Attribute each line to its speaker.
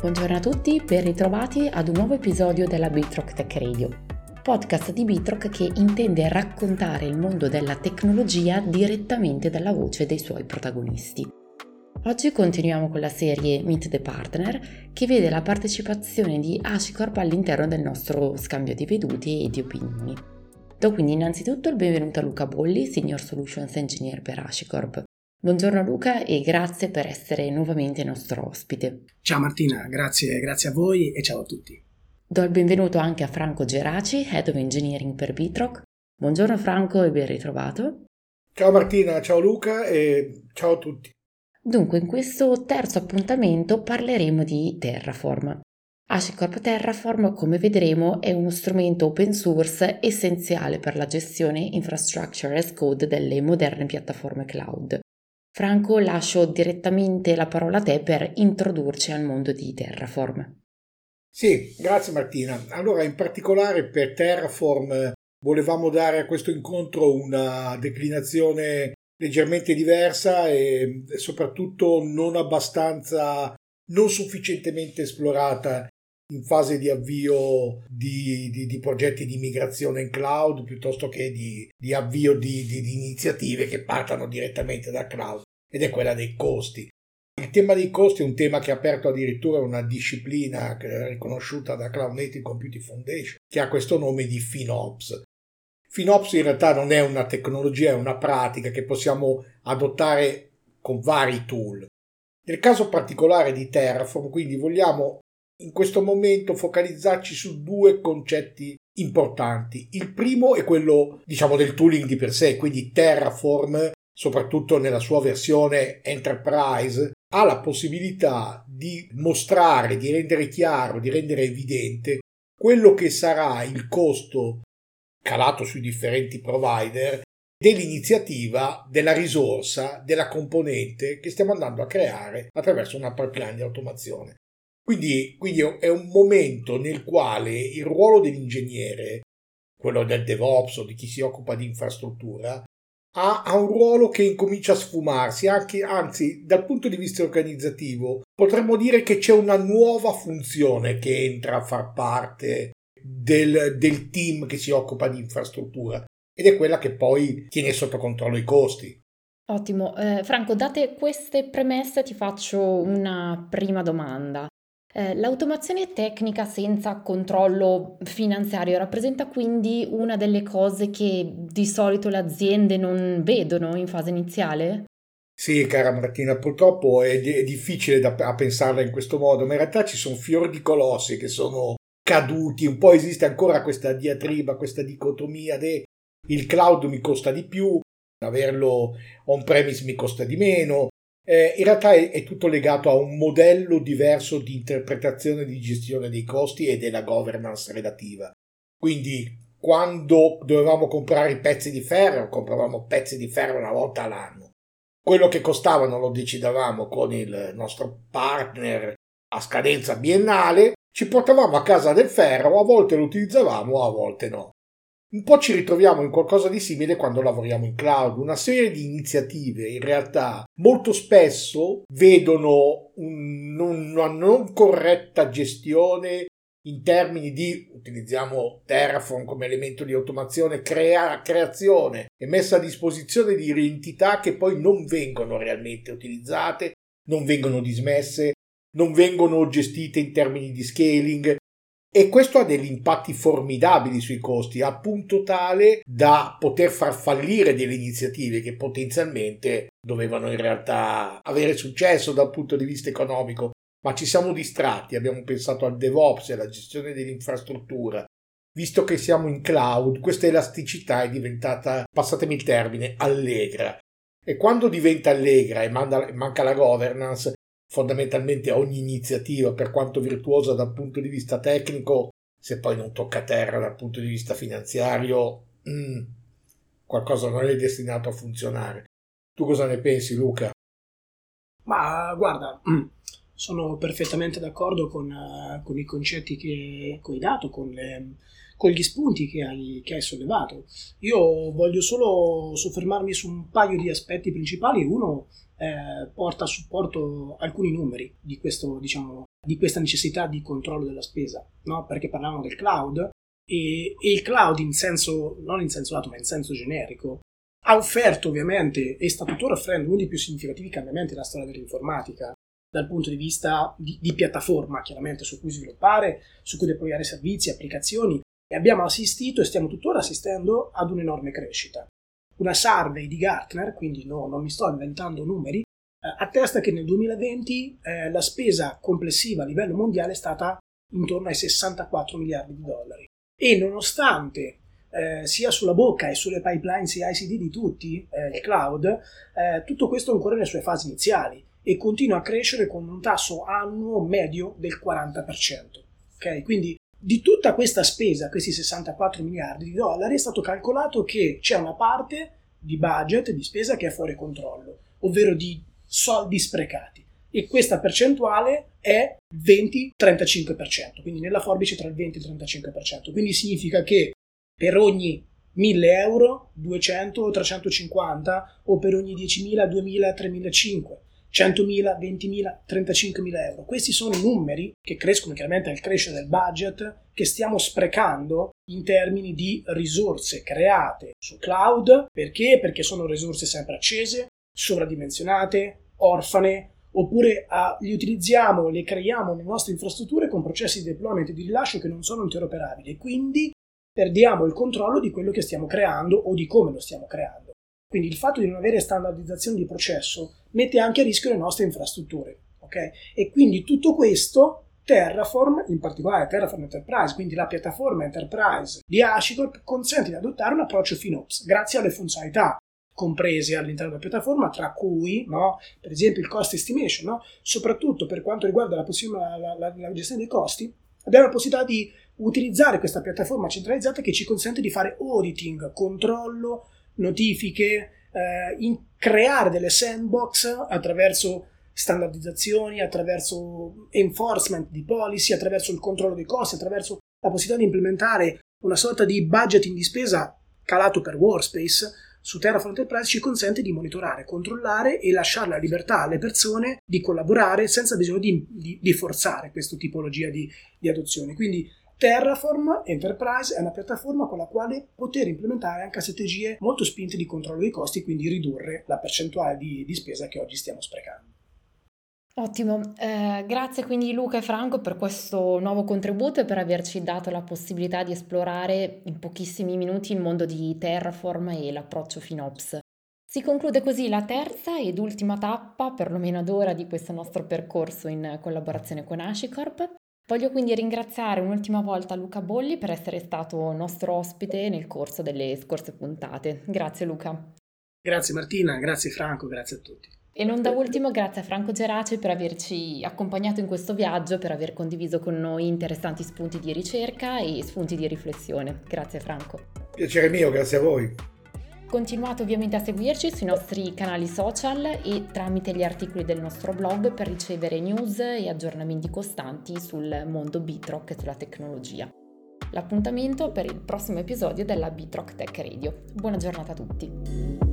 Speaker 1: Buongiorno a tutti, ben ritrovati ad un nuovo episodio della Bitrock Tech Radio, podcast di Bitrock che intende raccontare il mondo della tecnologia direttamente dalla voce dei suoi protagonisti. Oggi continuiamo con la serie Meet the Partner che vede la partecipazione di Ashicorp all'interno del nostro scambio di vedute e di opinioni. Do quindi innanzitutto il benvenuto a Luca Bolli, Senior Solutions Engineer per Ashicorp. Buongiorno Luca e grazie per essere nuovamente nostro ospite.
Speaker 2: Ciao Martina, grazie, grazie a voi e ciao a tutti.
Speaker 1: Do il benvenuto anche a Franco Geraci, Head of Engineering per Bitrock. Buongiorno Franco e ben ritrovato.
Speaker 3: Ciao Martina, ciao Luca e ciao a tutti.
Speaker 1: Dunque, in questo terzo appuntamento parleremo di Terraform. HashiCorp Terraform, come vedremo, è uno strumento open source essenziale per la gestione infrastructure as code delle moderne piattaforme cloud. Franco, lascio direttamente la parola a te per introdurci al mondo di Terraform.
Speaker 3: Sì, grazie Martina. Allora, in particolare per Terraform volevamo dare a questo incontro una declinazione leggermente diversa e soprattutto non abbastanza, non sufficientemente esplorata in fase di avvio di, di, di, progetti di migrazione in cloud piuttosto che di, di avvio di, iniziative che partano direttamente dal cloud ed è quella dei costi. Il tema dei costi è un tema che ha aperto addirittura una disciplina riconosciuta da Cloud Native Computing Foundation che ha questo nome di FinOps. FinOps in realtà non è una tecnologia, è una pratica che possiamo adottare con vari tool. Nel caso particolare di Terraform, quindi vogliamo in questo momento focalizzarci su due concetti importanti. Il primo è quello, diciamo, del tooling di per sé, quindi Terraform, soprattutto nella sua versione Enterprise, ha la possibilità di mostrare, di rendere chiaro, di rendere evidente quello che sarà il costo calato sui differenti provider dell'iniziativa, della risorsa, della componente che stiamo andando a creare attraverso una pipeline di automazione. Quindi, quindi è un momento nel quale il ruolo dell'ingegnere, quello del DevOps o di chi si occupa di infrastruttura, ha, ha, un ruolo che incomincia a sfumarsi, anche, anzi dal punto di vista organizzativo potremmo dire che c'è una nuova funzione che entra a far parte del, del team che si occupa di infrastruttura ed è quella che poi tiene sotto controllo i costi.
Speaker 1: Ottimo, eh, Franco, date queste premesse ti faccio una prima domanda. Eh, l'automazione tecnica senza controllo finanziario rappresenta quindi una delle cose che di solito le aziende non vedono in fase iniziale?
Speaker 3: Sì, cara Martina, purtroppo è, è difficile da, a pensarla in questo modo, ma in realtà ci sono fior di colossi che sono caduti, un po' esiste ancora questa diatriba, questa dicotomia de il cloud mi costa di più, averlo on premise mi costa di meno, eh, in realtà è, è, tutto legato a un modello diverso di interpretazione di gestione dei costi e della governance relativa. Quindi quando dovevamo comprare i pezzi di ferro, compravamo pezzi di ferro una volta all'anno. Quello che costavano lo decidevamo con il nostro partner a scadenza biennale, ci portavamo a casa del ferro, a volte lo utilizzavamo, a volte no. Un po' ci ritroviamo in qualcosa di simile quando lavoriamo in cloud. Una serie di iniziative in realtà molto spesso vedono un, una non corretta gestione in termini di utilizziamo Terraform come elemento di automazione, crea, creazione e messa a disposizione di entità che poi non vengono realmente utilizzate, non vengono dismesse, non vengono gestite in termini di scaling, e questo ha degli impatti formidabili sui costi, a punto tale da poter far fallire delle iniziative che potenzialmente dovevano in realtà avere successo dal punto di vista economico. Ma ci siamo distratti, abbiamo pensato al DevOps e alla gestione dell'infrastruttura. Visto che siamo in cloud, questa elasticità è diventata, passatemi il termine, allegra. E quando diventa allegra e manca la governance, fondamentalmente ogni iniziativa, per quanto virtuosa dal punto di vista tecnico, se poi non tocca terra dal punto di vista finanziario, mm, qualcosa non è destinato a funzionare. Tu cosa ne pensi, Luca?
Speaker 2: Ma guarda, sono perfettamente d'accordo con, uh, con i concetti che, che hai dato, con, le, con gli spunti che hai, che hai, sollevato. Io voglio solo soffermarmi su un paio di aspetti principali. Uno eh, porta a supporto alcuni numeri di questo, diciamo, di questa necessità di controllo della spesa, no? perché parlavamo del cloud e, e, il cloud in senso, non in senso lato ma in senso generico, ha offerto ovviamente e sta tuttora offrendo uno dei più significativi cambiamenti nella storia dell'informatica dal punto di vista di, di piattaforma chiaramente su cui sviluppare, su cui deployare servizi, applicazioni e abbiamo assistito e stiamo tuttora assistendo ad un'enorme crescita. Una survey di Gartner, quindi no, non mi sto inventando numeri, eh, attesta che nel 2020 eh, la spesa complessiva a livello mondiale è stata intorno ai 64 miliardi di dollari. E nonostante eh, sia sulla bocca e sulle pipeline CI/CD di tutti, eh, il cloud, eh, tutto questo ancora nelle sue fasi iniziali e continua a crescere con un tasso annuo medio del 40%. Okay? Quindi di tutta questa spesa, questi 64 miliardi di dollari, è stato calcolato che c'è una parte di budget, di spesa che è fuori controllo, ovvero di soldi sprecati. E questa percentuale è 20-35%, quindi nella forbice tra il 20 e il 35%. Quindi significa che per ogni 1000 euro 200 o 350 o per ogni 10.000 2000 3500 100.000, 20.000, 35.000 euro. Questi sono numeri che crescono chiaramente al crescere del budget che stiamo sprecando in termini di risorse create su cloud. Perché? Perché sono risorse sempre accese, sovradimensionate, orfane, oppure ah, li utilizziamo, le creiamo nelle nostre infrastrutture con processi di deployment e di rilascio che non sono interoperabili quindi perdiamo il controllo di quello che stiamo creando o di come lo stiamo creando. Quindi il fatto di non avere standardizzazione di processo mette anche a rischio le nostre infrastrutture. Okay? E quindi tutto questo Terraform, in particolare Terraform Enterprise, quindi la piattaforma Enterprise di HashiCorp, consente di adottare un approccio FinOps grazie alle funzionalità comprese all'interno della piattaforma, tra cui, no, per esempio, il cost estimation, no? soprattutto per quanto riguarda la, la, la, la gestione dei costi, abbiamo la possibilità di utilizzare questa piattaforma centralizzata che ci consente di fare auditing, controllo, notifiche, eh, creare delle sandbox attraverso standardizzazioni, attraverso enforcement di policy, attraverso il controllo dei costi, attraverso la possibilità di implementare una sorta di budgeting di spesa calato per workspace su Terraform Enterprise ci consente di monitorare, controllare e lasciare la libertà alle persone di collaborare senza bisogno di, di, di forzare questa tipologia di, di adozione. Quindi Terraform Enterprise è una piattaforma con la quale poter implementare anche strategie molto spinte di controllo dei costi, quindi ridurre la percentuale di, di spesa che oggi stiamo sprecando.
Speaker 1: Ottimo, eh, grazie quindi Luca e Franco per questo nuovo contributo e per averci dato la possibilità di esplorare in pochissimi minuti il mondo di Terraform e l'approccio FinOps. Si conclude così la terza ed ultima tappa, perlomeno ad ora, di questo nostro percorso in collaborazione con Ashicorp. Voglio quindi ringraziare un'ultima volta Luca Bolli per essere stato nostro ospite nel corso delle scorse puntate. Grazie Luca.
Speaker 2: Grazie Martina, grazie Franco, grazie a tutti.
Speaker 1: E non da ultimo grazie a Franco Gerace per averci accompagnato in questo viaggio, per aver condiviso con noi interessanti spunti di ricerca e spunti di riflessione. Grazie Franco.
Speaker 3: Piacere mio, grazie a voi.
Speaker 1: Continuate ovviamente a seguirci sui nostri canali social e tramite gli articoli del nostro blog per ricevere news e aggiornamenti costanti sul mondo Bitrock e sulla tecnologia. L'appuntamento per il prossimo episodio della Bitrock Tech Radio. Buona giornata a tutti!